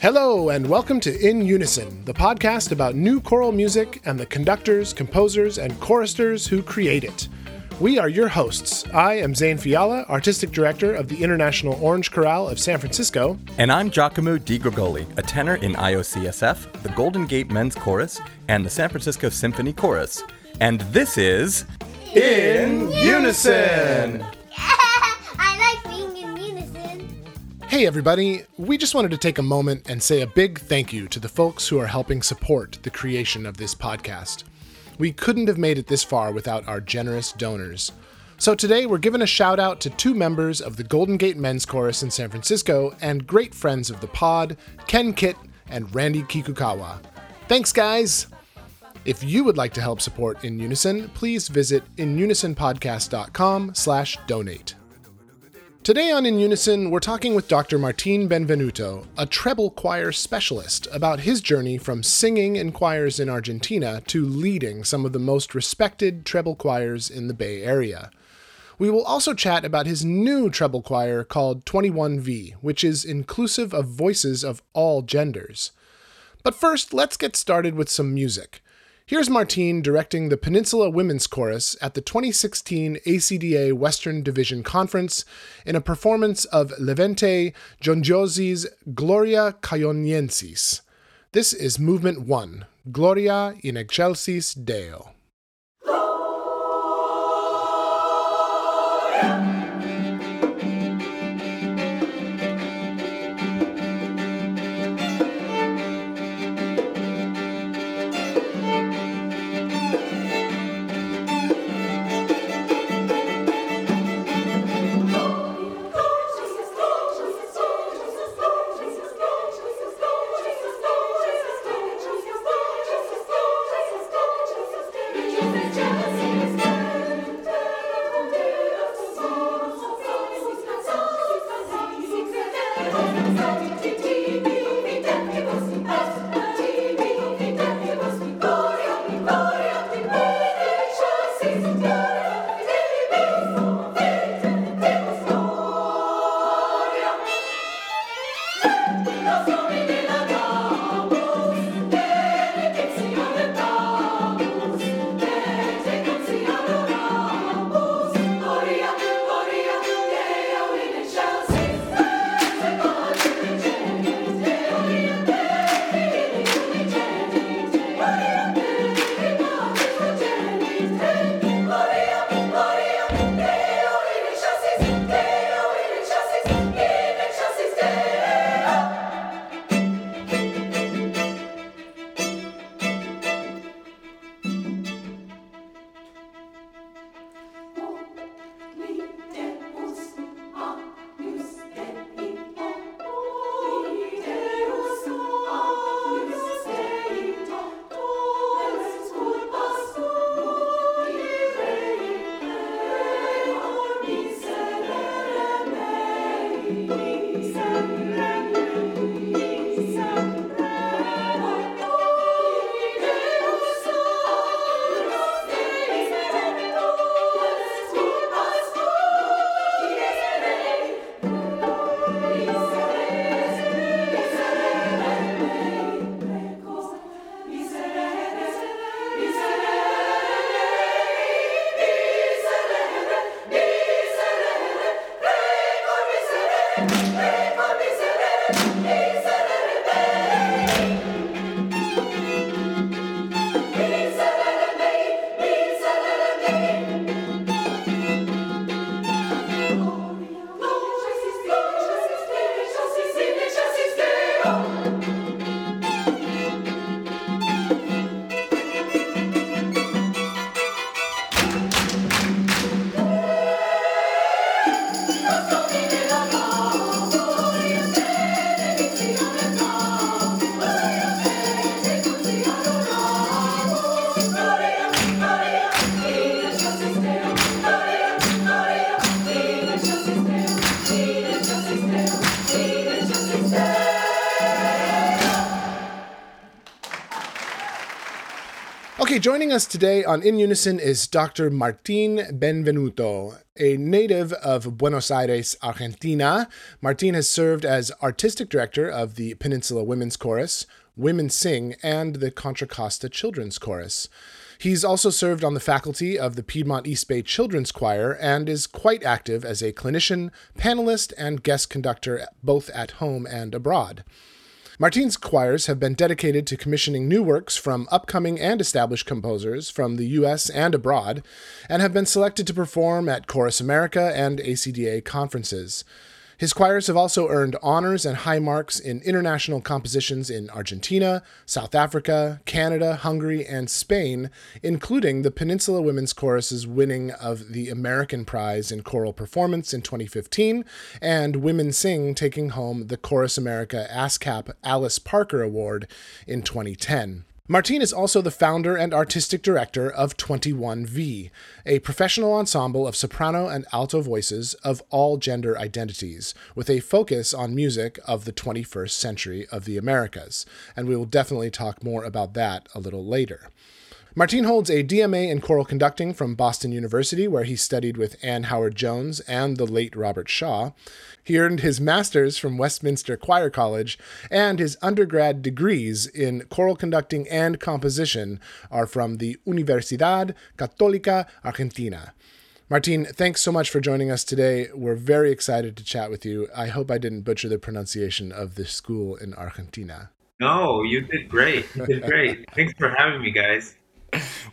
Hello, and welcome to In Unison, the podcast about new choral music and the conductors, composers, and choristers who create it. We are your hosts. I am Zane Fiala, Artistic Director of the International Orange Chorale of San Francisco. And I'm Giacomo Di Grigoli, a tenor in IOCSF, the Golden Gate Men's Chorus, and the San Francisco Symphony Chorus. And this is In Unison! I like being in unison. Hey, everybody. We just wanted to take a moment and say a big thank you to the folks who are helping support the creation of this podcast. We couldn't have made it this far without our generous donors. So today we're giving a shout out to two members of the Golden Gate Men's Chorus in San Francisco and great friends of the pod, Ken Kitt and Randy Kikukawa. Thanks, guys! If you would like to help support In Unison, please visit inunisonpodcast.com slash donate. Today on In Unison, we're talking with Dr. Martin Benvenuto, a treble choir specialist, about his journey from singing in choirs in Argentina to leading some of the most respected treble choirs in the Bay Area. We will also chat about his new treble choir called 21V, which is inclusive of voices of all genders. But first, let's get started with some music. Here's Martine directing the Peninsula Women's Chorus at the 2016 ACDA Western Division Conference in a performance of Levente Gyöngyösi's Gloria Caioniensis. This is Movement 1, Gloria in Excelsis Deo. Okay, joining us today on In Unison is Dr. Martin Benvenuto, a native of Buenos Aires, Argentina. Martin has served as artistic director of the Peninsula Women's Chorus, Women Sing, and the Contra Costa Children's Chorus. He's also served on the faculty of the Piedmont East Bay Children's Choir and is quite active as a clinician, panelist, and guest conductor both at home and abroad. Martin's choirs have been dedicated to commissioning new works from upcoming and established composers from the U.S. and abroad, and have been selected to perform at Chorus America and ACDA conferences. His choirs have also earned honors and high marks in international compositions in Argentina, South Africa, Canada, Hungary, and Spain, including the Peninsula Women's Chorus's winning of the American Prize in Choral Performance in 2015, and Women Sing taking home the Chorus America ASCAP Alice Parker Award in 2010. Martin is also the founder and artistic director of 21V, a professional ensemble of soprano and alto voices of all gender identities, with a focus on music of the 21st century of the Americas. And we will definitely talk more about that a little later. Martin holds a DMA in choral conducting from Boston University, where he studied with Anne Howard Jones and the late Robert Shaw. He earned his master's from Westminster Choir College, and his undergrad degrees in choral conducting and composition are from the Universidad Católica Argentina. Martin, thanks so much for joining us today. We're very excited to chat with you. I hope I didn't butcher the pronunciation of the school in Argentina. No, you did great. You did great. Thanks for having me, guys.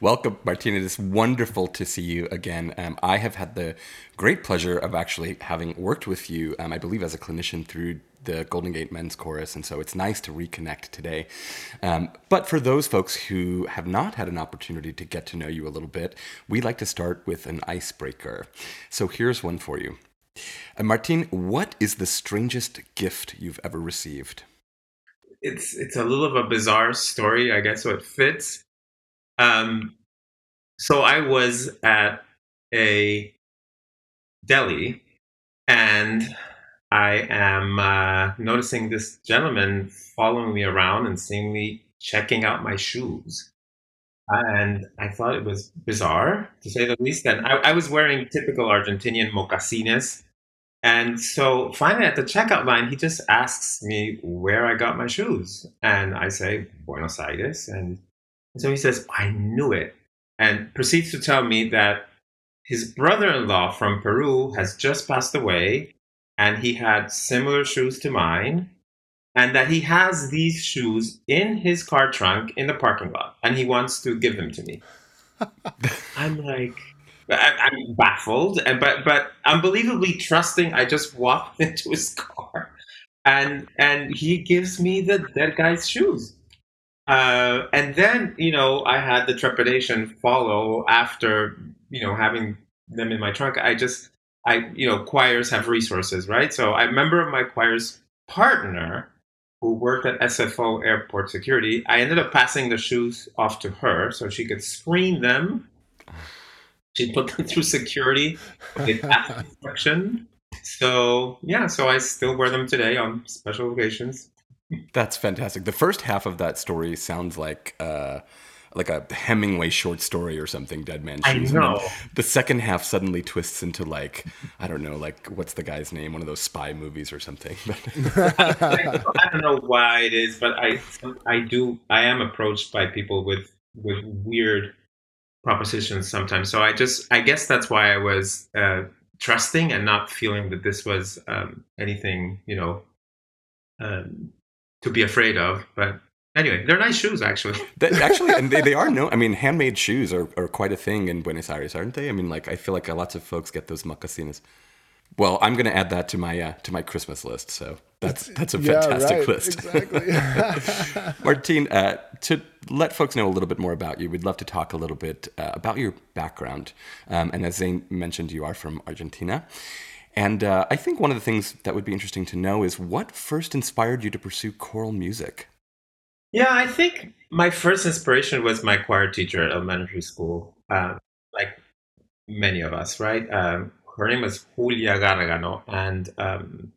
Welcome, Martina. It is wonderful to see you again. Um, I have had the great pleasure of actually having worked with you, um, I believe, as a clinician through the Golden Gate Men's Chorus, and so it's nice to reconnect today. Um, but for those folks who have not had an opportunity to get to know you a little bit, we like to start with an icebreaker. So here's one for you. Uh, Martin, what is the strangest gift you've ever received? It's it's a little of a bizarre story, I guess, so it fits. Um, so I was at a deli and I am uh, noticing this gentleman following me around and seeing me checking out my shoes. And I thought it was bizarre, to say the least. And I, I was wearing typical Argentinian mocasines. And so finally at the checkout line, he just asks me where I got my shoes. And I say, Buenos Aires. And and so he says, I knew it. And proceeds to tell me that his brother in law from Peru has just passed away and he had similar shoes to mine. And that he has these shoes in his car trunk in the parking lot and he wants to give them to me. I'm like, I, am baffled, and but but unbelievably trusting. I just walked into his car, and and he gives me the dead guy's shoes. Uh, and then, you know, I had the trepidation follow after, you know, having them in my trunk. I just, I, you know, choirs have resources, right? So I remember my choir's partner who worked at SFO Airport Security. I ended up passing the shoes off to her so she could screen them. She put them through security. They passed inspection. So yeah, so I still wear them today on special occasions. That's fantastic. The first half of that story sounds like uh, like a Hemingway short story or something. Dead Man Shoes. I know. The second half suddenly twists into like I don't know, like what's the guy's name? One of those spy movies or something. I don't know why it is, but I I do I am approached by people with with weird propositions sometimes. So I just I guess that's why I was uh, trusting and not feeling that this was um, anything you know um, to be afraid of. But anyway, they're nice shoes, actually. actually, and they, they are no. I mean, handmade shoes are, are quite a thing in Buenos Aires, aren't they? I mean, like I feel like lots of folks get those mocasines. Well, I'm going to add that to my uh, to my Christmas list. So that's that's a fantastic yeah, right, list. Exactly. Martine, uh, to let folks know a little bit more about you, we'd love to talk a little bit uh, about your background. Um, and as Zane mentioned, you are from Argentina. And uh, I think one of the things that would be interesting to know is what first inspired you to pursue choral music? Yeah, I think my first inspiration was my choir teacher at elementary school, uh, like many of us, right? Um, her name was Julia Gargano, and um,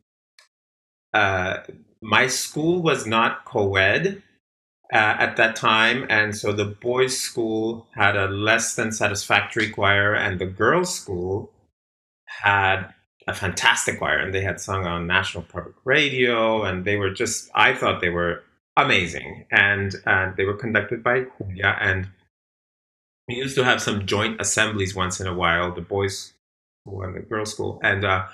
uh, my school was not co ed. uh, at that time, and so the boys' school had a less than satisfactory choir, and the girls' school had a fantastic choir, and they had sung on national public radio, and they were just I thought they were amazing, and and they were conducted by Julia, and we used to have some joint assemblies once in a while, the boys' school and the girls' school, and uh,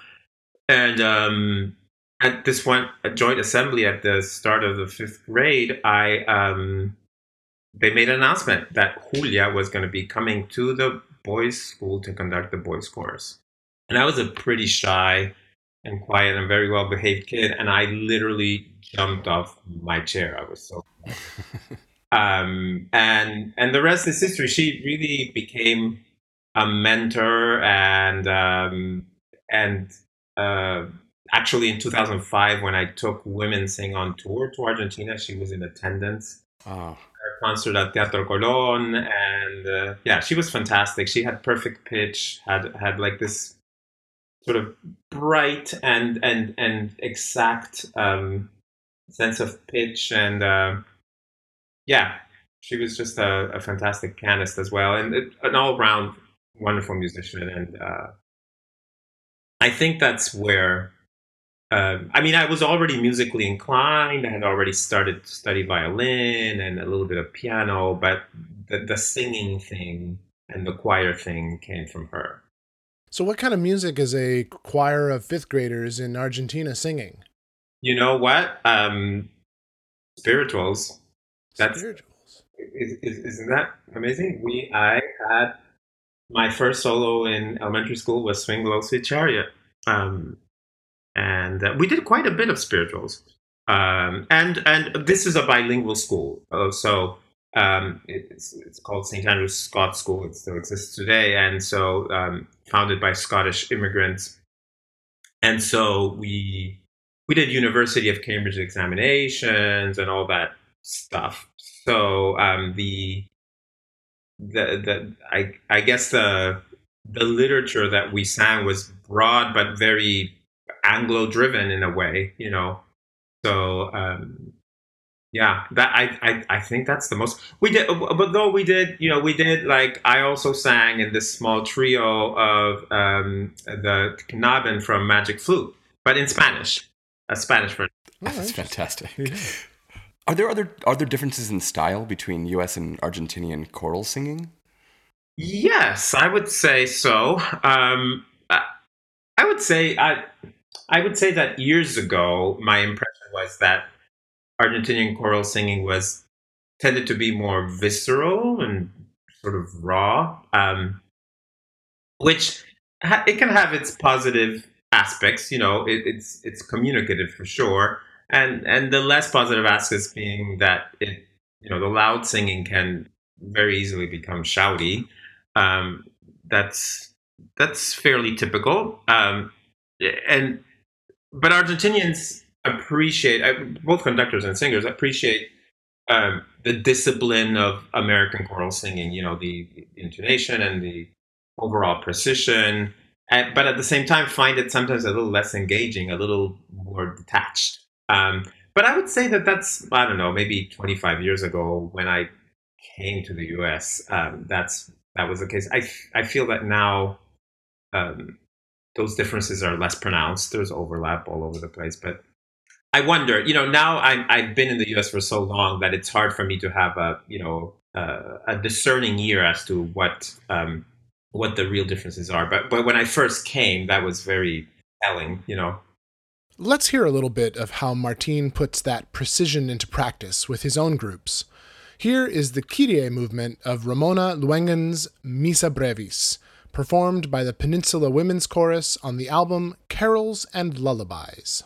and um, at this one joint assembly at the start of the fifth grade, I um, they made an announcement that Julia was going to be coming to the boys' school to conduct the boys' chorus, and I was a pretty shy and quiet and very well behaved kid, and I literally jumped off my chair. I was so. um, and and the rest is history. She really became a mentor and um, and uh, actually in 2005 when I took Women Sing on tour to Argentina, she was in attendance. Oh. Her concert at Teatro Colón, and uh, yeah, she was fantastic. She had perfect pitch, had had like this sort of bright and and and exact um, sense of pitch, and uh, yeah, she was just a, a fantastic pianist as well, and it, an all round wonderful musician. And uh, I think that's where um, I mean, I was already musically inclined. I had already started to study violin and a little bit of piano, but the, the singing thing and the choir thing came from her. So, what kind of music is a choir of fifth graders in Argentina singing? You know what? Um, spirituals. That's Spirituals. is, is, isn't that amazing? We I had my first solo in elementary school was Swing Low Sweet Chariot. Um, and uh, we did quite a bit of spirituals. Um, and and this is a bilingual school, uh, so um, it's it's called St Andrew's Scots School. It still exists today, and so um, founded by Scottish immigrants. And so we we did University of Cambridge examinations and all that stuff. So um, the the the I I guess the the literature that we sang was broad but very Anglo driven in a way, you know. So um, yeah, that I, I I think that's the most we did. But though we did, you know, we did like I also sang in this small trio of um, the Knaben from Magic Flute, but in Spanish, a Spanish version. That's fantastic. Are there other are there differences in style between U.S. and Argentinian choral singing? Yes, I would say so. Um, I, I would say I, I would say that years ago, my impression was that Argentinian choral singing was tended to be more visceral and sort of raw, um, which it can have its positive aspects. You know, it, it's it's communicative for sure, and and the less positive aspects being that it you know the loud singing can very easily become shouty. Um, that's that's fairly typical. Um, and but Argentinians appreciate uh, both conductors and singers appreciate um, the discipline of American choral singing. You know, the, the intonation and the overall precision, and, but at the same time, find it sometimes a little less engaging, a little more detached. Um, but I would say that that's I don't know, maybe 25 years ago when I came to the U.S. Um, that's that was the case. I I feel that now. Um, those differences are less pronounced. There's overlap all over the place, but I wonder. You know, now I'm, I've been in the U.S. for so long that it's hard for me to have a you know uh, a discerning ear as to what um, what the real differences are. But but when I first came, that was very telling. You know. Let's hear a little bit of how Martin puts that precision into practice with his own groups. Here is the Kyrie movement of Ramona Luengen's Missa Brevis, performed by the Peninsula Women's Chorus on the album Carols and Lullabies.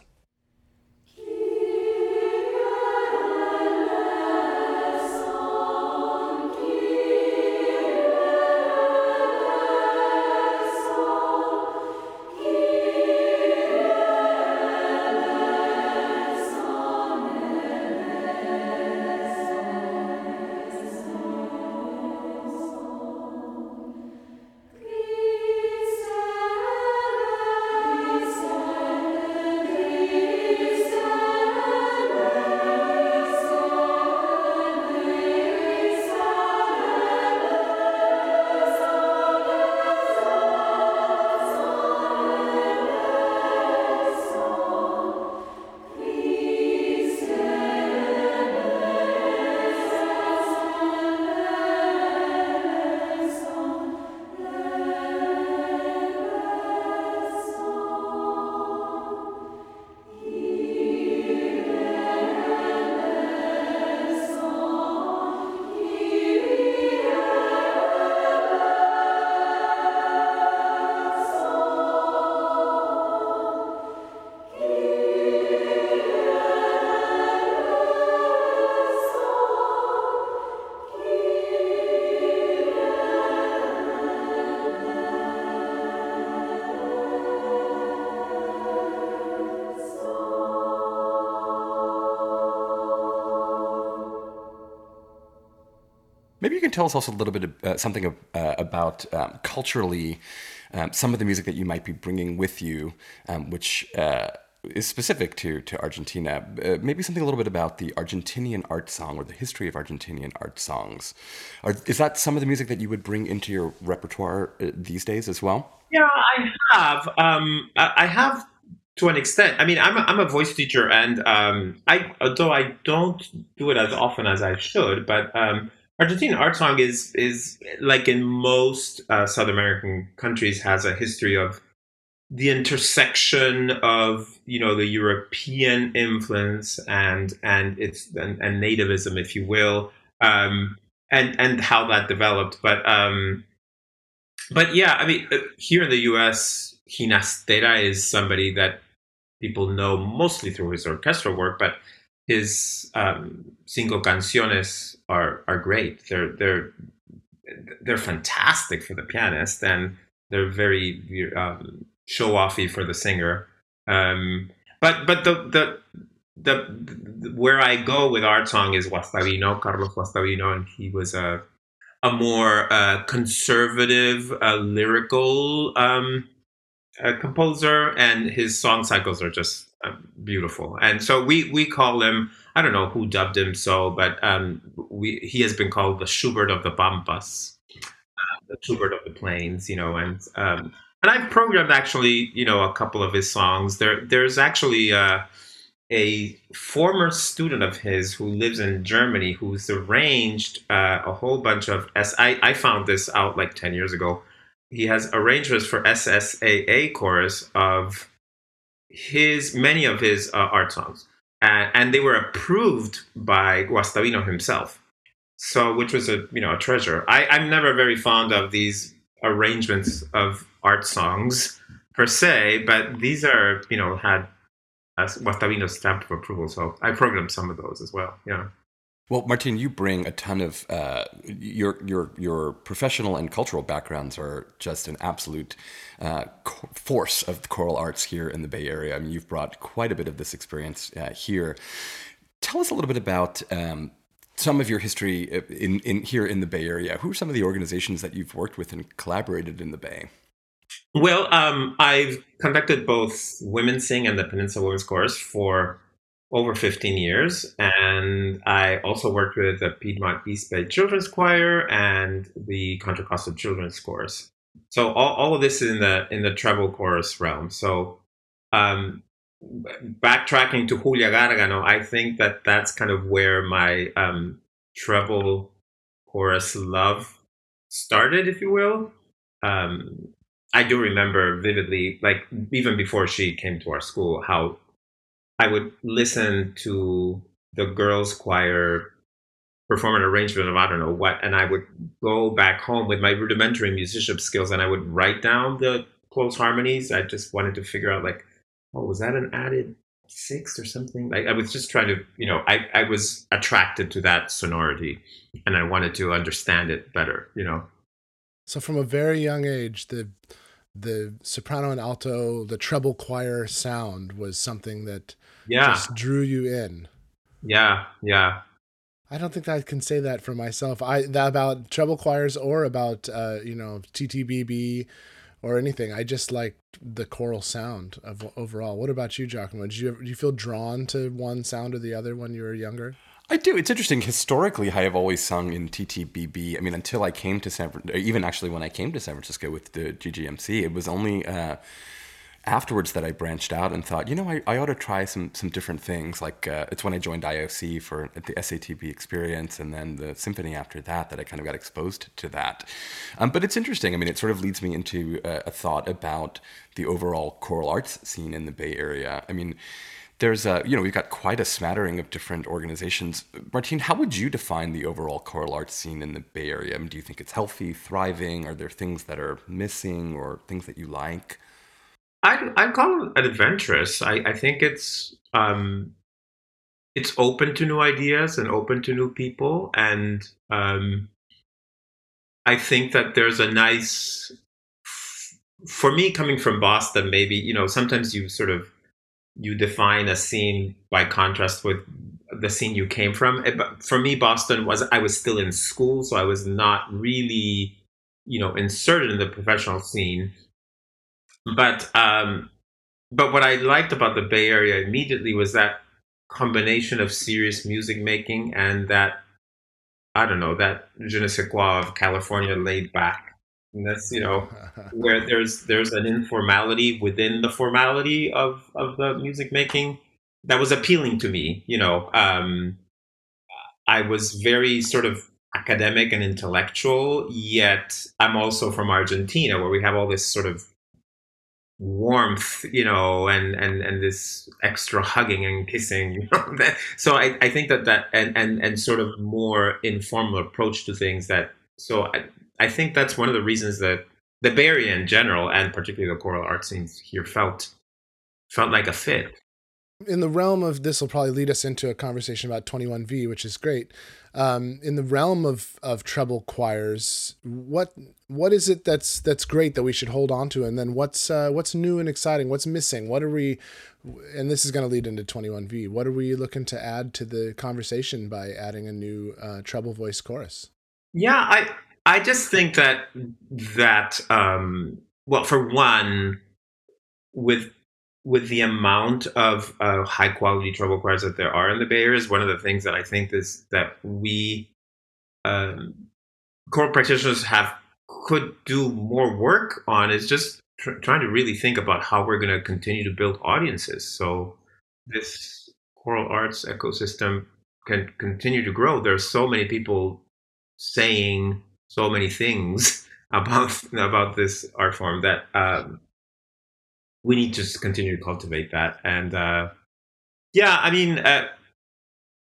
Tell us also a little bit of, uh, something of, uh, about um, culturally um, some of the music that you might be bringing with you, um, which uh, is specific to to Argentina. Uh, maybe something a little bit about the Argentinian art song or the history of Argentinian art songs. Are, is that some of the music that you would bring into your repertoire uh, these days as well? Yeah, I have. Um, I, have to an extent. I mean, I'm a, I'm a voice teacher, and um, I although I don't do it as often as I should, but um, Argentine art song is is like in most uh, South American countries has a history of the intersection of you know the European influence and and its and, and nativism, if you will, um, and and how that developed. But um, but yeah, I mean, uh, here in the U.S., Ginastera is somebody that people know mostly through his orchestral work, but his um, cinco canciones are are great. They're they're they're fantastic for the pianist, and they're very um, show offy for the singer. Um, but but the, the the the where I go with art song is Guastavino, Carlos Guastavino, and he was a a more uh, conservative, uh, lyrical um, uh, composer, and his song cycles are just beautiful. And so we we call him. I don't know who dubbed him so, but um, we he has been called the Schubert of the Pampas, uh, the Schubert of the Plains. You know, and um, and I've programmed actually, you know, a couple of his songs. There there's actually. Uh, a former student of his who lives in Germany who's arranged uh, a whole bunch of S. I, I found this out like 10 years ago. He has arrangements for SSAA chorus of his many of his uh, art songs, uh, and they were approved by Guastavino himself. So, which was a you know a treasure. I, I'm never very fond of these arrangements of art songs per se, but these are you know had Guastavino's stamp of approval. So I programmed some of those as well. Yeah. Well, Martin, you bring a ton of uh, your your your professional and cultural backgrounds are just an absolute uh, force of the choral arts here in the Bay Area. I mean, you've brought quite a bit of this experience uh, here. Tell us a little bit about um, some of your history in, in here in the Bay Area. Who are some of the organizations that you've worked with and collaborated in the Bay? Well, um, I've conducted both Women Sing and the Peninsula Women's Chorus for over 15 years. And I also worked with the Piedmont East Bay Children's Choir and the Contra Costa Children's Chorus. So all, all of this is in the in the treble chorus realm. So um, backtracking to Julia Gargano, I think that that's kind of where my um, treble chorus love started, if you will. Um, I do remember vividly, like even before she came to our school, how I would listen to the girls' choir perform an arrangement of I don't know what, and I would go back home with my rudimentary musicianship skills and I would write down the close harmonies. I just wanted to figure out like, oh, was that an added sixth or something? Like I was just trying to, you know, I, I was attracted to that sonority and I wanted to understand it better, you know. So from a very young age, the the soprano and alto, the treble choir sound was something that yeah. just drew you in. Yeah, yeah. I don't think I can say that for myself. I that about treble choirs or about uh, you know TTBB or anything. I just like the choral sound of overall. What about you, Giacomo? Did you do you feel drawn to one sound or the other when you were younger? I do. It's interesting. Historically, I have always sung in TTBB. I mean, until I came to San, Francisco, even actually when I came to San Francisco with the GGMC, it was only uh, afterwards that I branched out and thought, you know, I, I ought to try some some different things. Like uh, it's when I joined IOC for the SATB experience, and then the symphony after that that I kind of got exposed to that. Um, but it's interesting. I mean, it sort of leads me into a, a thought about the overall choral arts scene in the Bay Area. I mean there's a you know we've got quite a smattering of different organizations. Martine how would you define the overall choral arts scene in the bay area? I mean, do you think it's healthy thriving? Are there things that are missing or things that you like? I i call it adventurous. I i think it's um it's open to new ideas and open to new people. And um i think that there's a nice for me coming from boston maybe you know sometimes you sort of you define a scene by contrast with the scene you came from. It, for me, Boston was I was still in school, so I was not really, you know, inserted in the professional scene. But um, but what I liked about the Bay Area immediately was that combination of serious music making and that I don't know that je ne sais quoi of California laid back. And that's you know where there's there's an informality within the formality of of the music making that was appealing to me. You know, um, I was very sort of academic and intellectual, yet I'm also from Argentina, where we have all this sort of warmth, you know, and and and this extra hugging and kissing. You know? so I, I think that that and and and sort of more informal approach to things that. So I I think that's one of the reasons that the Bay Area in general, and particularly the choral art scenes here, felt felt like a fit in the realm of this will probably lead us into a conversation about 21V, which is great. Um, in the realm of of treble choirs, what what is it that's that's great that we should hold on to, and then what's uh, what's new and exciting? What's missing? What are we? And this is going to lead into 21V. What are we looking to add to the conversation by adding a new uh, treble voice chorus? Yeah, I I just think that that um, well, for one, with with the amount of uh, high quality treble choirs that there are in the Bay Area is one of the things that I think is that we um, choral practitioners have could do more work on is just tr- trying to really think about how we're going to continue to build audiences. So this choral arts ecosystem can continue to grow. There's so many people saying so many things about about this art form that um, we need to continue to cultivate that. And uh, yeah, I mean, uh,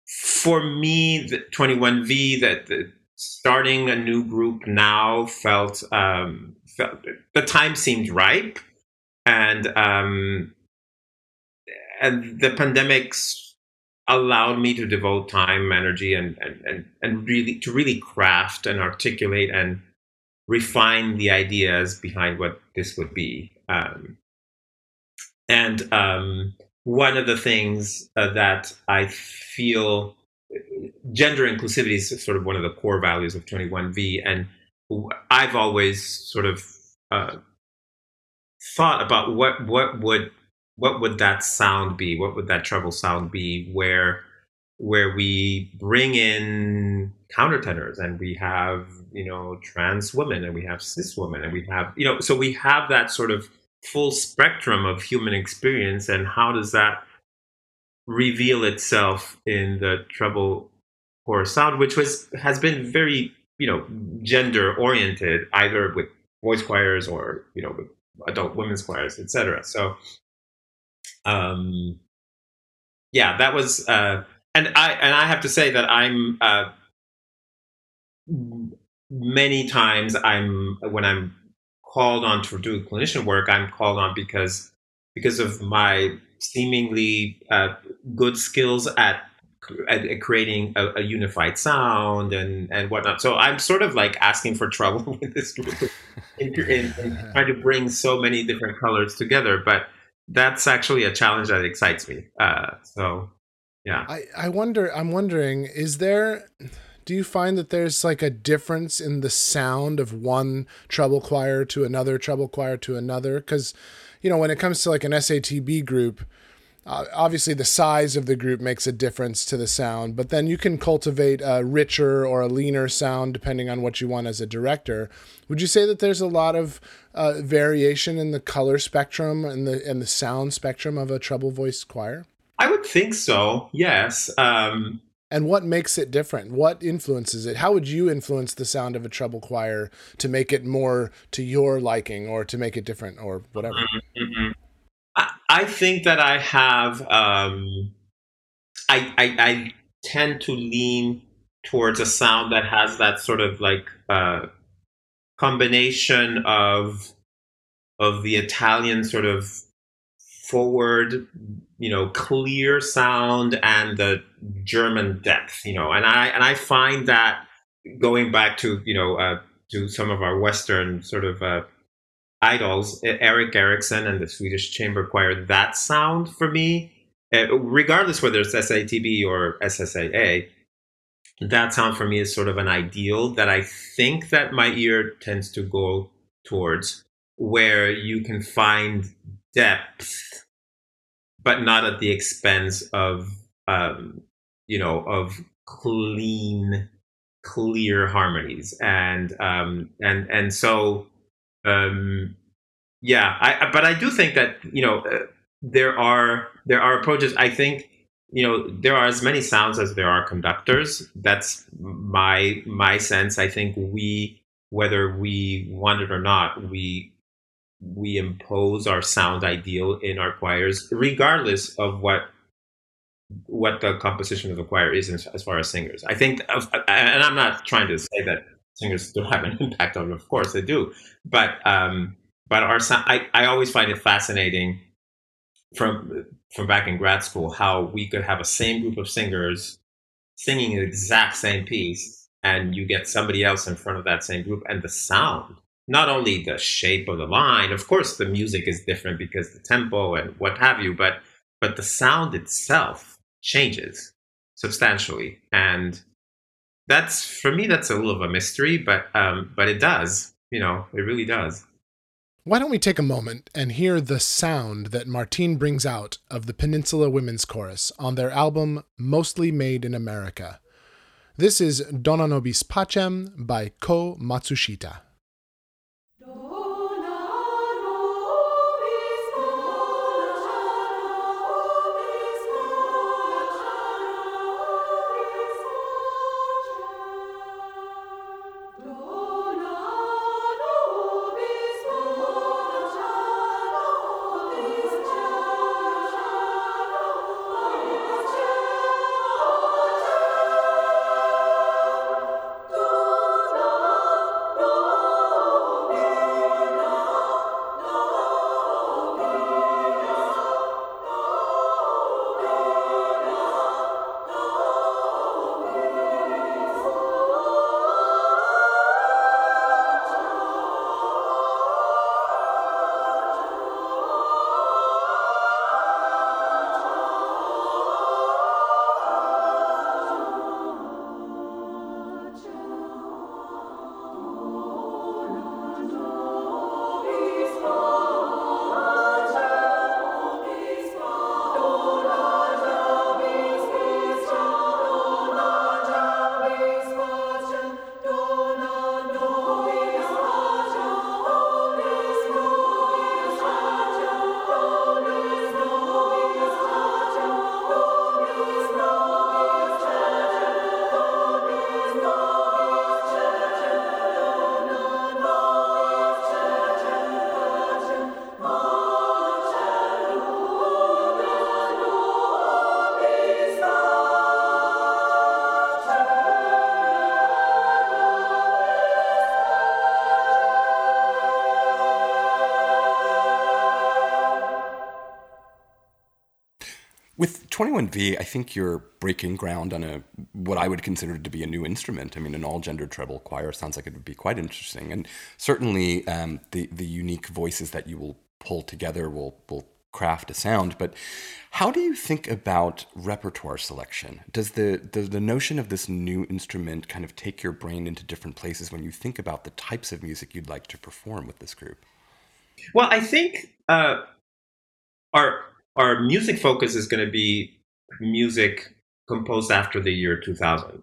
for me, the 21V, that the, starting a new group now felt, um, felt the time seemed ripe, and um, and the pandemics allowed me to devote time, energy, and and and, and really to really craft and articulate and refine the ideas behind what this would be. Um, and um, one of the things uh, that I feel gender inclusivity is sort of one of the core values of 21V. And I've always sort of uh, thought about what, what would what would that sound be? What would that treble sound be where where we bring in countertenors and we have you know trans women and we have cis women and we have you know so we have that sort of full spectrum of human experience and how does that reveal itself in the treble or sound which was has been very you know gender oriented either with voice choirs or you know with adult women's choirs etc so um yeah that was uh and i and i have to say that i'm uh many times i'm when i'm called on to do clinician work, I'm called on because because of my seemingly uh, good skills at, at creating a, a, unified sound and and whatnot. So I'm sort of like asking for trouble with this group in, in, in trying to bring so many different colors together, but that's actually a challenge that excites me. Uh, so yeah, I I wonder. I'm wondering, is there do you find that there's like a difference in the sound of one treble choir to another treble choir to another? Because, you know, when it comes to like an SATB group, uh, obviously the size of the group makes a difference to the sound, but then you can cultivate a richer or a leaner sound depending on what you want as a director. Would you say that there's a lot of uh, variation in the color spectrum and the and the sound spectrum of a treble voice choir? I would think so. Yes. Um, and what makes it different? What influences it? How would you influence the sound of a treble choir to make it more to your liking or to make it different or whatever? Mm-hmm. I, I, think that I have, um, I, I, I, tend to lean towards a sound that has that sort of like uh, combination of of the Italian sort of forward, you know, clear sound and the German depth, you know, and I and I find that going back to you know uh, to some of our Western sort of uh, idols, Eric Ericson and the Swedish Chamber Choir, that sound for me uh, regardless whether it's SATB or SSAA, that sound for me is sort of an ideal that I think that my ear tends to go towards, where you can find depth, but not at the expense of um, you know of clean, clear harmonies, and um, and and so um, yeah, I but I do think that you know uh, there are there are approaches. I think you know there are as many sounds as there are conductors. That's my my sense. I think we whether we want it or not, we we impose our sound ideal in our choirs, regardless of what what the composition of the choir is as far as singers. I think, and I'm not trying to say that singers don't have an impact on. Of course they do, but um, but our sound, I I always find it fascinating from from back in grad school how we could have a same group of singers singing the exact same piece, and you get somebody else in front of that same group, and the sound. Not only the shape of the line, of course, the music is different because the tempo and what have you, but but the sound itself changes substantially, and that's for me that's a little of a mystery, but um, but it does, you know, it really does. Why don't we take a moment and hear the sound that Martine brings out of the Peninsula Women's Chorus on their album Mostly Made in America. This is Dona Nobis Pacem by Ko Matsushita. With 21V, I think you're breaking ground on a what I would consider to be a new instrument. I mean, an all-gender treble choir sounds like it would be quite interesting, and certainly um, the the unique voices that you will pull together will will craft a sound. But how do you think about repertoire selection? Does the does the notion of this new instrument kind of take your brain into different places when you think about the types of music you'd like to perform with this group? Well, I think uh, our our music focus is going to be music composed after the year 2000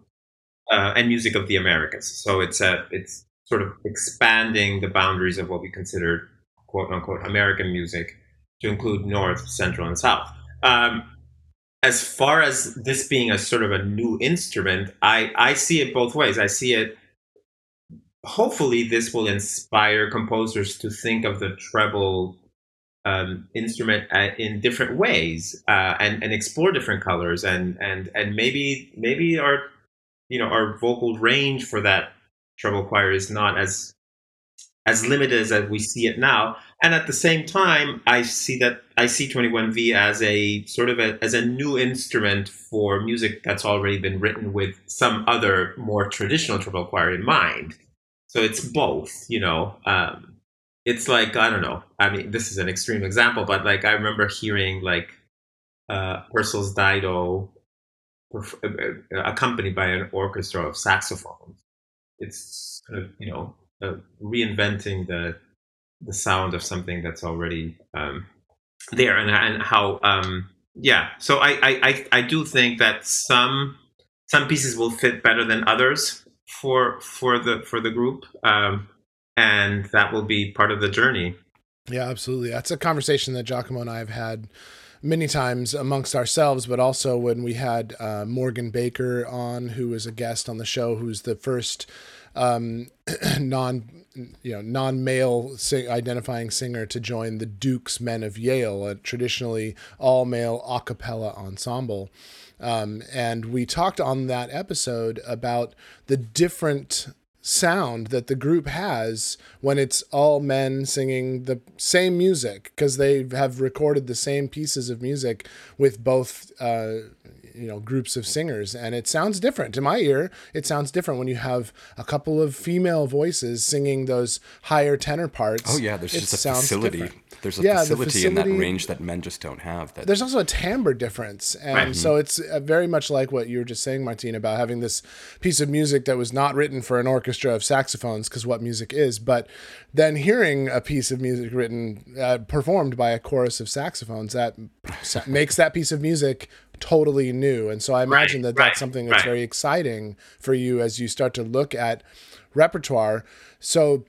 uh, and music of the Americas. So it's a, it's sort of expanding the boundaries of what we consider quote unquote American music to include North, Central, and South. Um, as far as this being a sort of a new instrument, I, I see it both ways. I see it. Hopefully, this will inspire composers to think of the treble um, instrument uh, in different ways uh, and and explore different colors and and and maybe maybe our you know our vocal range for that treble choir is not as as limited as we see it now. And at the same time i see that i see 21v as a sort of a, as a new instrument for music that's already been written with some other more traditional treble choir in mind. So it's both you know um, it's like I don't know. I mean, this is an extreme example, but like I remember hearing like uh, Purcell's Dido, uh, uh, accompanied by an orchestra of saxophones. It's kind of you know uh, reinventing the the sound of something that's already um, there, and and how um, yeah. So I, I I I do think that some some pieces will fit better than others for for the for the group, um, and that will be part of the journey. Yeah, absolutely. That's a conversation that Giacomo and I have had many times amongst ourselves, but also when we had uh, Morgan Baker on, who was a guest on the show, who's the first um, non you know non male sing- identifying singer to join the Dukes Men of Yale, a traditionally all male a cappella ensemble. Um, and we talked on that episode about the different sound that the group has when it's all men singing the same music because they have recorded the same pieces of music with both uh, you know groups of singers and it sounds different to my ear it sounds different when you have a couple of female voices singing those higher tenor parts Oh yeah, there's it just a sounds facility. different. There's a Yeah, the facility, in that range that men just don't have. That there's also a timbre difference and Right. so it's uh, very much like what you were just saying martine about having this piece of music that was not written for an orchestra of saxophones because what music is but then hearing a piece of music written uh, performed by a chorus of saxophones that makes that piece of music totally new. And so i imagine that right, that's something that's right. very exciting for you as you start to look at repertoire. So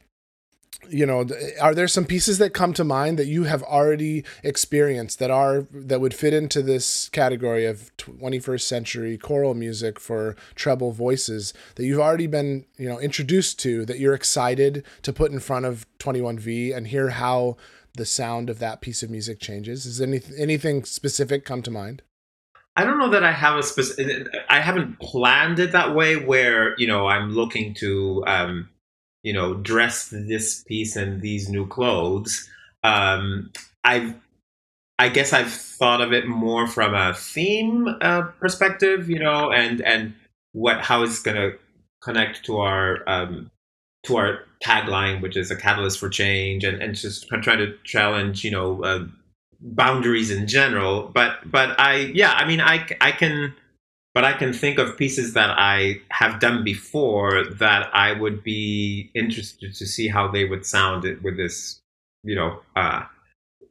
you know are there some pieces that come to mind that you have already experienced that are that would fit into this category of 21st century choral music for treble voices that you've already been you know introduced to that you're excited to put in front of 21v and hear how the sound of that piece of music changes? Is any anything specific come to mind I don't know that I have a specific. I haven't planned it that way. Where you know I'm looking to, um, you know, dress this piece in these new clothes. Um, I've, I guess I've thought of it more from a theme uh, perspective, you know, and and what how it's going to connect to our um, to our tagline, which is a catalyst for change, and and just try to challenge, you know. Uh, boundaries in general but but i yeah i mean i i can but i can think of pieces that i have done before that i would be interested to see how they would sound with this you know uh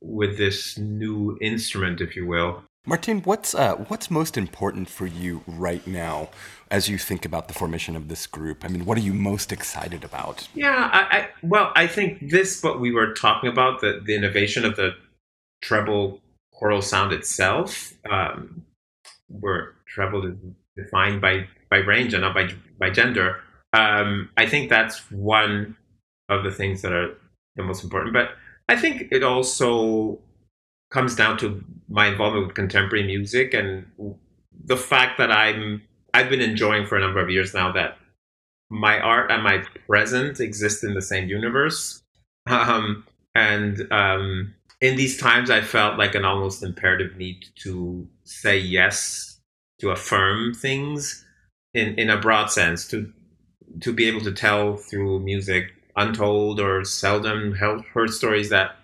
with this new instrument if you will Martin, what's uh, what's most important for you right now as you think about the formation of this group? I mean, what are you most excited about? Yeah, I, I well, I think this what we were talking about the the innovation of the treble choral sound itself, um, where treble is defined by by range and not by by gender. Um, I think that's one of the things that are the most important. But I think it also comes down to my involvement with contemporary music and the fact that I'm I've been enjoying for a number of years now that my art and my present exist in the same universe. Um, and um, in these times, I felt like an almost imperative need to say yes, to affirm things in, in a broad sense, to to be able to tell through music untold or seldom heard stories that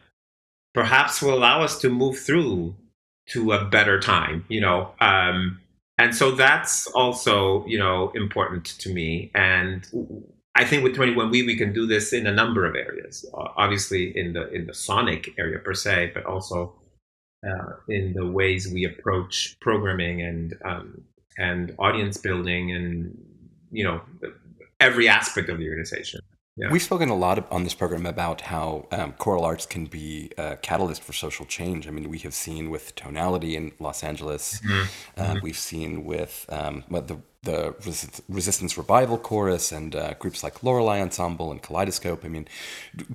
perhaps will allow us to move through to a better time, you know. Um, and so that's also, you know, important to me. And I think with 21 we we can do this in a number of areas. Uh, obviously, in the in the sonic area per se, but also uh, in the ways we approach programming and um, and audience building, and you know, every aspect of the organization. Yeah. We've spoken a lot on this program about how um, choral arts can be a catalyst for social change. I mean, we have seen with Tonality in Los Angeles. Mm-hmm. Uh, we've seen with um, what the the Resist- Resistance Revival Chorus and uh, groups like Lorelei Ensemble and Kaleidoscope. I mean,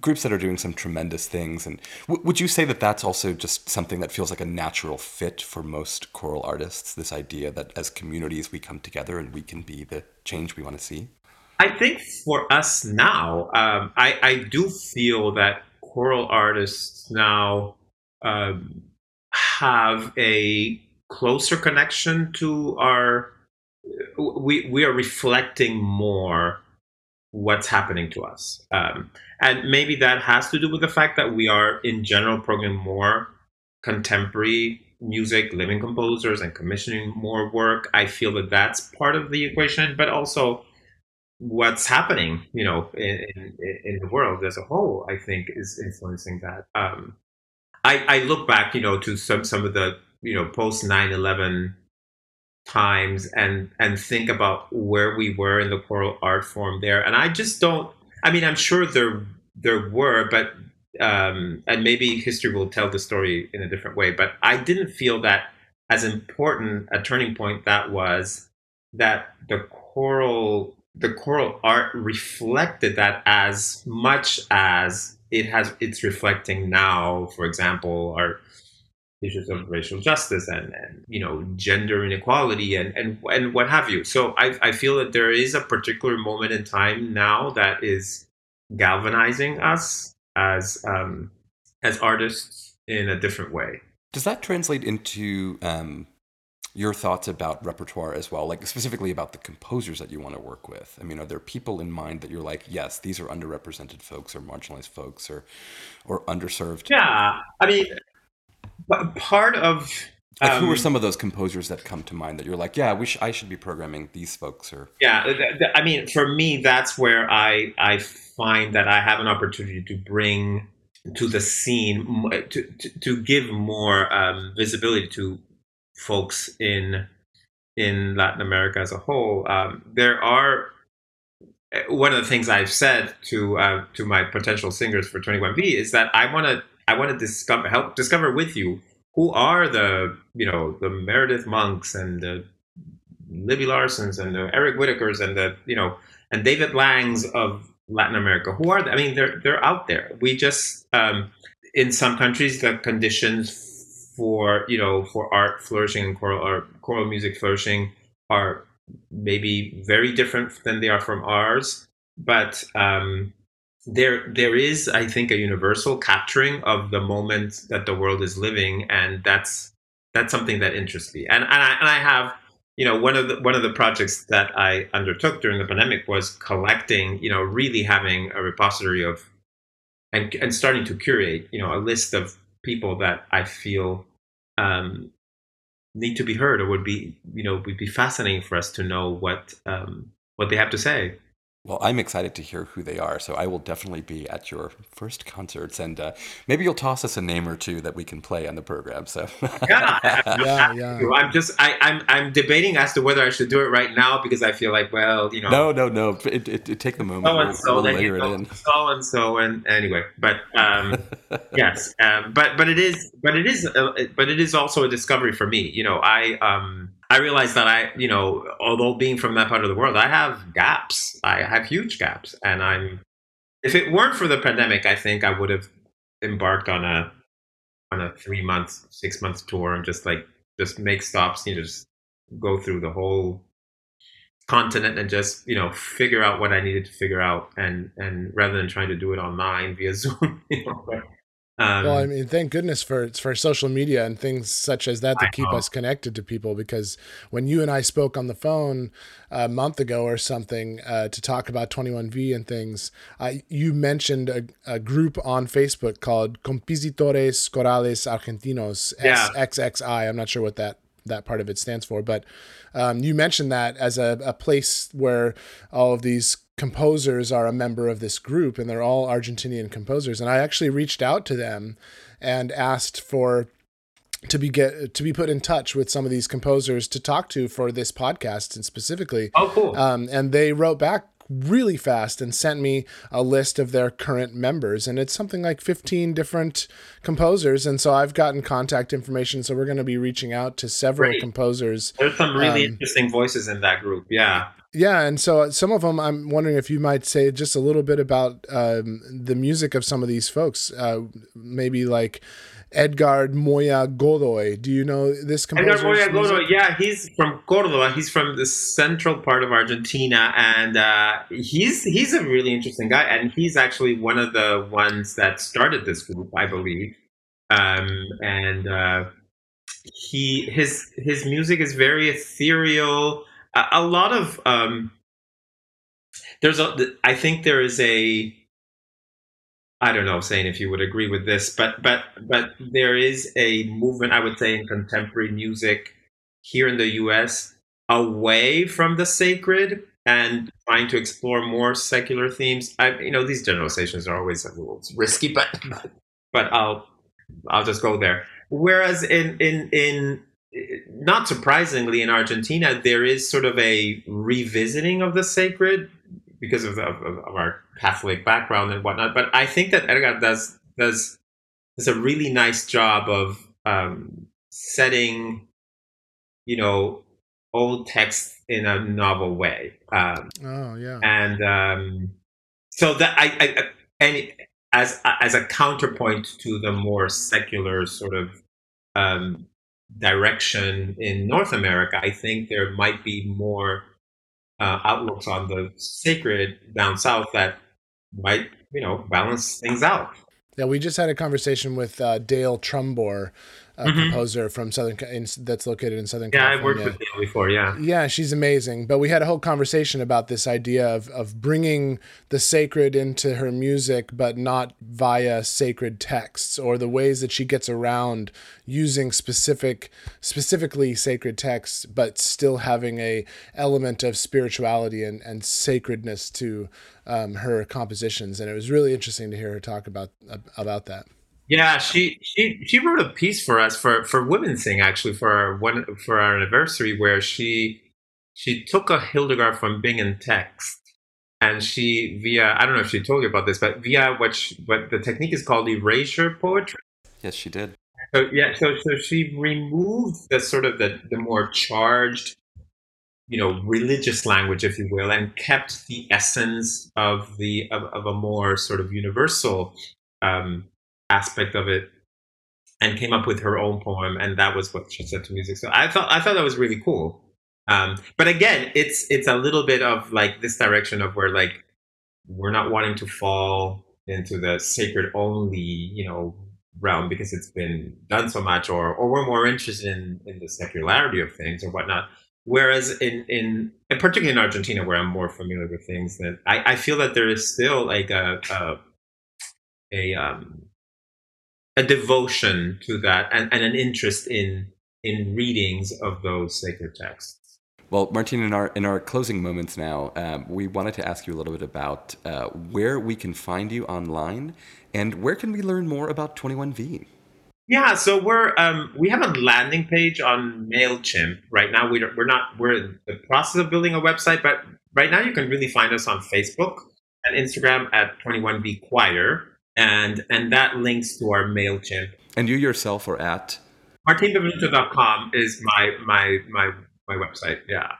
groups that are doing some tremendous things. And w- would you say that that's also just something that feels like a natural fit for most choral artists? This idea that as communities we come together and we can be the change we want to see. I think for us now, um, I, I do feel that choral artists now um, have a closer connection to our. We we are reflecting more what's happening to us, um, and maybe that has to do with the fact that we are in general programming more contemporary music, living composers, and commissioning more work. I feel that that's part of the equation, but also what's happening, you know, in, in, in the world as a whole, I think is influencing that. Um, I, I look back, you know, to some, some of the, you know, post 9-11 times and, and think about where we were in the choral art form there. And I just don't, I mean, I'm sure there, there were, but, um, and maybe history will tell the story in a different way, but I didn't feel that as important a turning point that was that the choral the choral art reflected that as much as it has it's reflecting now for example our issues of racial justice and, and you know gender inequality and, and and what have you so I, I feel that there is a particular moment in time now that is galvanizing us as um, as artists in a different way does that translate into um, your thoughts about repertoire as well, like specifically about the composers that you want to work with. I mean, are there people in mind that you're like, yes, these are underrepresented folks or marginalized folks or or underserved? Yeah, I mean, part of like um, who are um, some of those composers that come to mind that you're like, yeah, we sh- I should be programming these folks or yeah, th- th- I mean, for me, that's where I I find that I have an opportunity to bring to the scene to to, to give more um, visibility to folks in in Latin America as a whole. Um, there are eh, one of the things I've said to uh, to my potential singers for 21V is that I want to I want to discover help discover with you who are the you know the Meredith Monks and the Libby Larsons and the Eric Whitacres and the you know and David Langs of Latin America. Who are they? I mean, they're they're out there. We just um, in some countries the conditions for you know for art flourishing and choral art, choral music flourishing are maybe very different than they are from ours, but um, there there is I think a universal capturing of the moment that the world is living, and that's that's something that interests me. And and I, and I have you know one of the one of the projects that I undertook during the pandemic was collecting you know really having a repository of and and starting to curate you know a list of people that I feel um, need to be heard, or would be you know would be fascinating for us to know what um, what they have to say. Well, I'm excited to hear who they are, so I will definitely be at your first concerts, and uh, maybe you'll toss us a name or two that we can play on the program. So yeah, yeah, yeah. I'm just I, am I'm, I'm debating as to whether I should do it right now because I feel like well, you know, no, no, no, it, it, it take the moment. So and so, we'll, then layer you know. So and so, and anyway, but um, yes, um, but but it is, but it is, uh, but it is also a discovery for me. You know, I um I realized that I, you know, although being from that part of the world, I have gaps. I have huge gaps, and I'm. If it weren't for the pandemic, I think I would have embarked on a on a three month, six month tour and just like just make stops. You know, just go through the whole continent and just you know figure out what I needed to figure out, and and rather than trying to do it online via Zoom. You know, um, well, I mean, thank goodness for for social media and things such as that to I keep know. us connected to people. Because when you and I spoke on the phone a month ago or something uh, to talk about 21V and things, uh, you mentioned a, a, group on Facebook called Compositores Corales Argentinos, yeah. XXI. I'm not sure what that that part of it stands for, but um, you mentioned that as a, a place where all of these composers are a member of this group and they're all Argentinian composers. And I actually reached out to them and asked for to be get to be put in touch with some of these composers to talk to for this podcast and specifically. Oh, cool. Um, and they wrote back really fast and sent me a list of their current members and it's something like 15 different composers and so I've gotten contact information so we're going to be reaching out to several Great. composers there's some really um, interesting voices in that group yeah yeah, and so some of them, I'm wondering if you might say just a little bit about um, the music of some of these folks. Uh, maybe like Edgar Moya Godoy. Do you know this composer? Edgar Moya Godoy, yeah, he's from Cordoba. He's from the central part of Argentina, and uh, he's he's a really interesting guy. And he's actually one of the ones that started this group, I believe. Um, and uh, he his his music is very ethereal a, lot of um, there's a I think there is a I don't know, saying if you would agree with this, but but but there is a movement, I would say, in contemporary music here in the U.S. away from the sacred and trying to explore more secular themes. I, you know, these generalizations are always a little risky, but but I'll I'll just go there. Whereas in in in not surprisingly in Argentina, there is sort of a revisiting of the sacred because of, of, of our Catholic background and whatnot. But I think that Edgar does does does a really nice job of um, setting, you know, old texts in a novel way. Um, oh yeah, and um, so that I, I and as as a counterpoint to the more secular sort of um, direction in North America, I think there might be more uh, outlooks on the sacred down south that might, you know, balance things out. Yeah, we just had a conversation with uh, Dale Trumbore, a mm-hmm. composer from Southern in, that's located in Southern yeah, California. Yeah, I've worked with Dale before. Yeah, yeah, she's amazing. But we had a whole conversation about this idea of of bringing the sacred into her music, but not via sacred texts or the ways that she gets around using specific, specifically sacred texts, but still having a element of spirituality and and sacredness to um, her compositions. And it was really interesting to hear her talk about about that. Yeah, she she she wrote a piece for us for for Women's Thing actually for our one for our anniversary where she she took a Hildegard from Bingen text and she via I don't know if she told you about this, but via what she, what the technique is called erasure poetry. Yes, she did. So yeah, so so she removed the sort of the the more charged, you know, religious language, if you will, and kept the essence of the of, of a more sort of universal um, aspect of it and came up with her own poem and that was what she set to music. So i thought i thought that was really cool. Um, but again it's it's a little bit of like this direction of where like we're not wanting to fall into the sacred only you know realm because it's been done so much or or we're more interested in in the secularity of things or whatnot. Whereas in in and particularly in argentina where i'm more familiar with things that i i feel that there is still like a a, a um a devotion to that and, and an interest in in readings of those sacred texts. Well, Martin, in our in our closing moments now, um, we wanted to ask you a little bit about uh, where we can find you online and where can we learn more about Twenty One V. Yeah, so we're um, we have a landing page on Mailchimp right now. We we're not we're in the process of building a website, but right now you can really find us on Facebook and Instagram at Twenty One V Choir and and that links to our Mailchimp. And you yourself are at martinbenvenuto.com is my my my my website. Yeah.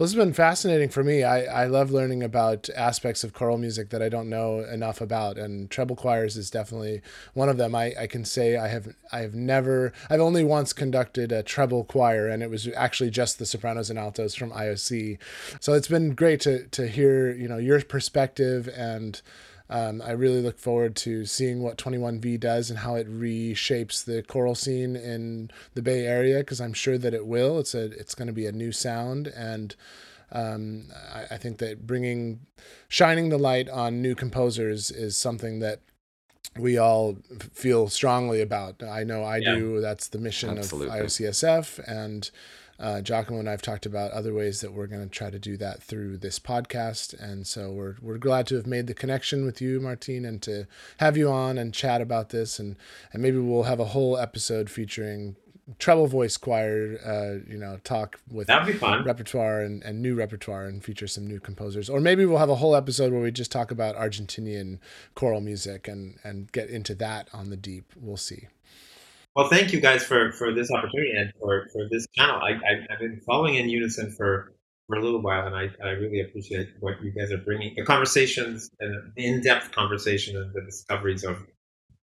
Well, this has been fascinating for me. I, I love learning about aspects of choral music that I don't know enough about, and treble choirs is definitely one of them. I, I can say I have I have never I've only once conducted a treble choir, and it was actually just the sopranos and altos from IOC. So it's been great to to hear you know your perspective and um, I really look forward to seeing what 21V does and how it reshapes the choral scene in the Bay Area because I'm sure that it will. It's a it's going to be a new sound and. Um, I, I, think that bringing, shining the light on new composers is something that we all feel strongly about. I know I yeah. do. That's the mission Absolutely. of IOCSF, and uh, Giacomo and I have talked about other ways that we're going to try to do that through this podcast, and so we're we're glad to have made the connection with you, Martine, and to have you on and chat about this, and and maybe we'll have a whole episode featuring treble voice choir, uh, you know, talk with That'd be fun. repertoire and, and new repertoire and feature some new composers. Or maybe we'll have a whole episode where we just talk about Argentinian choral music and, and get into that on the deep. We'll see. Well, thank you guys for, for this opportunity and for, for this channel. I, I, have been following in Unison for, for a little while, and I, I really appreciate what you guys are bringing the conversations and the in depth conversation and the discoveries of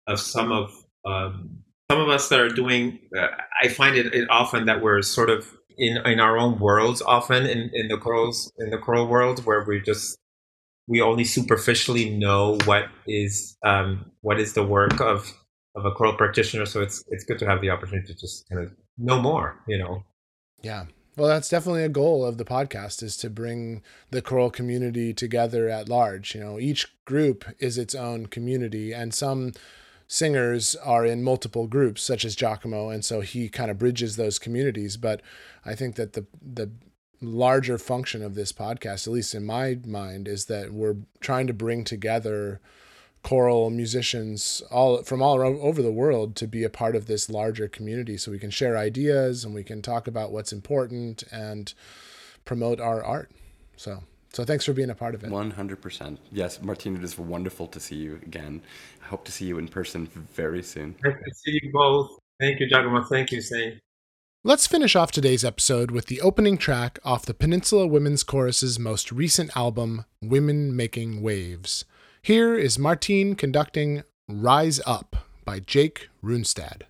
of some of um, some of us that are doing. Uh, I find it, it often that we're sort of in in our own worlds often in, in the corals in the choral world where we just we only superficially know what is um, what is the work of of a choral practitioner. So it's it's good to have the opportunity to just kind of know more, you know. Yeah. Well, that's definitely a goal of the podcast is to bring the choral community together at large. You know, each group is its own community, and some singers are in multiple groups, such as Giacomo, and so he kind of bridges those communities. But I think that the the larger function of this podcast, at least in my mind, is that we're trying to bring together choral musicians all from all over the world to be a part of this larger community. So we can share ideas and we can talk about what's important and promote our art. So so thanks for being a part of it. 100% yes martina it is wonderful to see you again. I hope to see you in person very soon. Nice to see you both. Thank you giacomo. Thank you Saint. Let's finish off today's episode with the opening track off the Peninsula Women's Chorus's most recent album, Women Making Waves. Here is Martine conducting Rise Up by Jake Runestad.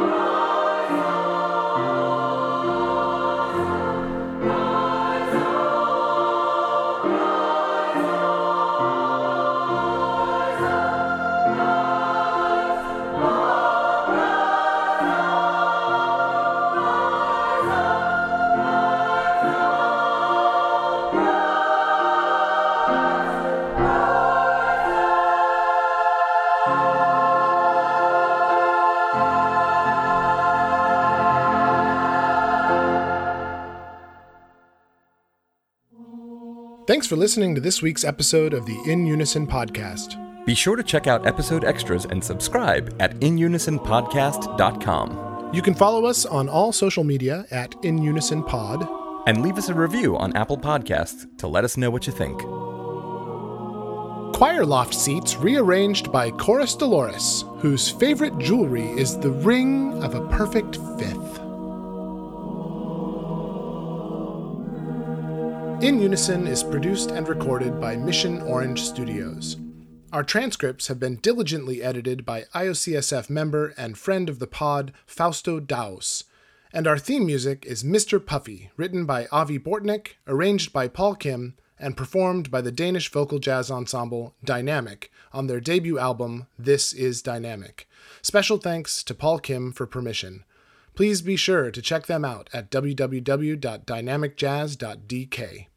Oh. Thanks for listening to this week's episode of the In Unison podcast. Be sure to check out episode extras and subscribe at inunisonpodcast.com. You can follow us on all social media at In Unison Pod. And leave us a review on Apple Podcasts to let us know what you think. Choir loft seats rearranged by Chorus Dolores, whose favorite jewelry is the ring of a perfect In Unison is produced and recorded by Mission Orange Studios. Our transcripts have been diligently edited by IOCSF member and friend of the pod, Fausto Daus. And our theme music is Mr. Puffy, written by Avi Bortnick, arranged by Paul Kim, and performed by the Danish vocal jazz ensemble Dynamic on their debut album This Is Dynamic. Special thanks to Paul Kim for permission. Please be sure to check them out at www.dynamicjazz.dk.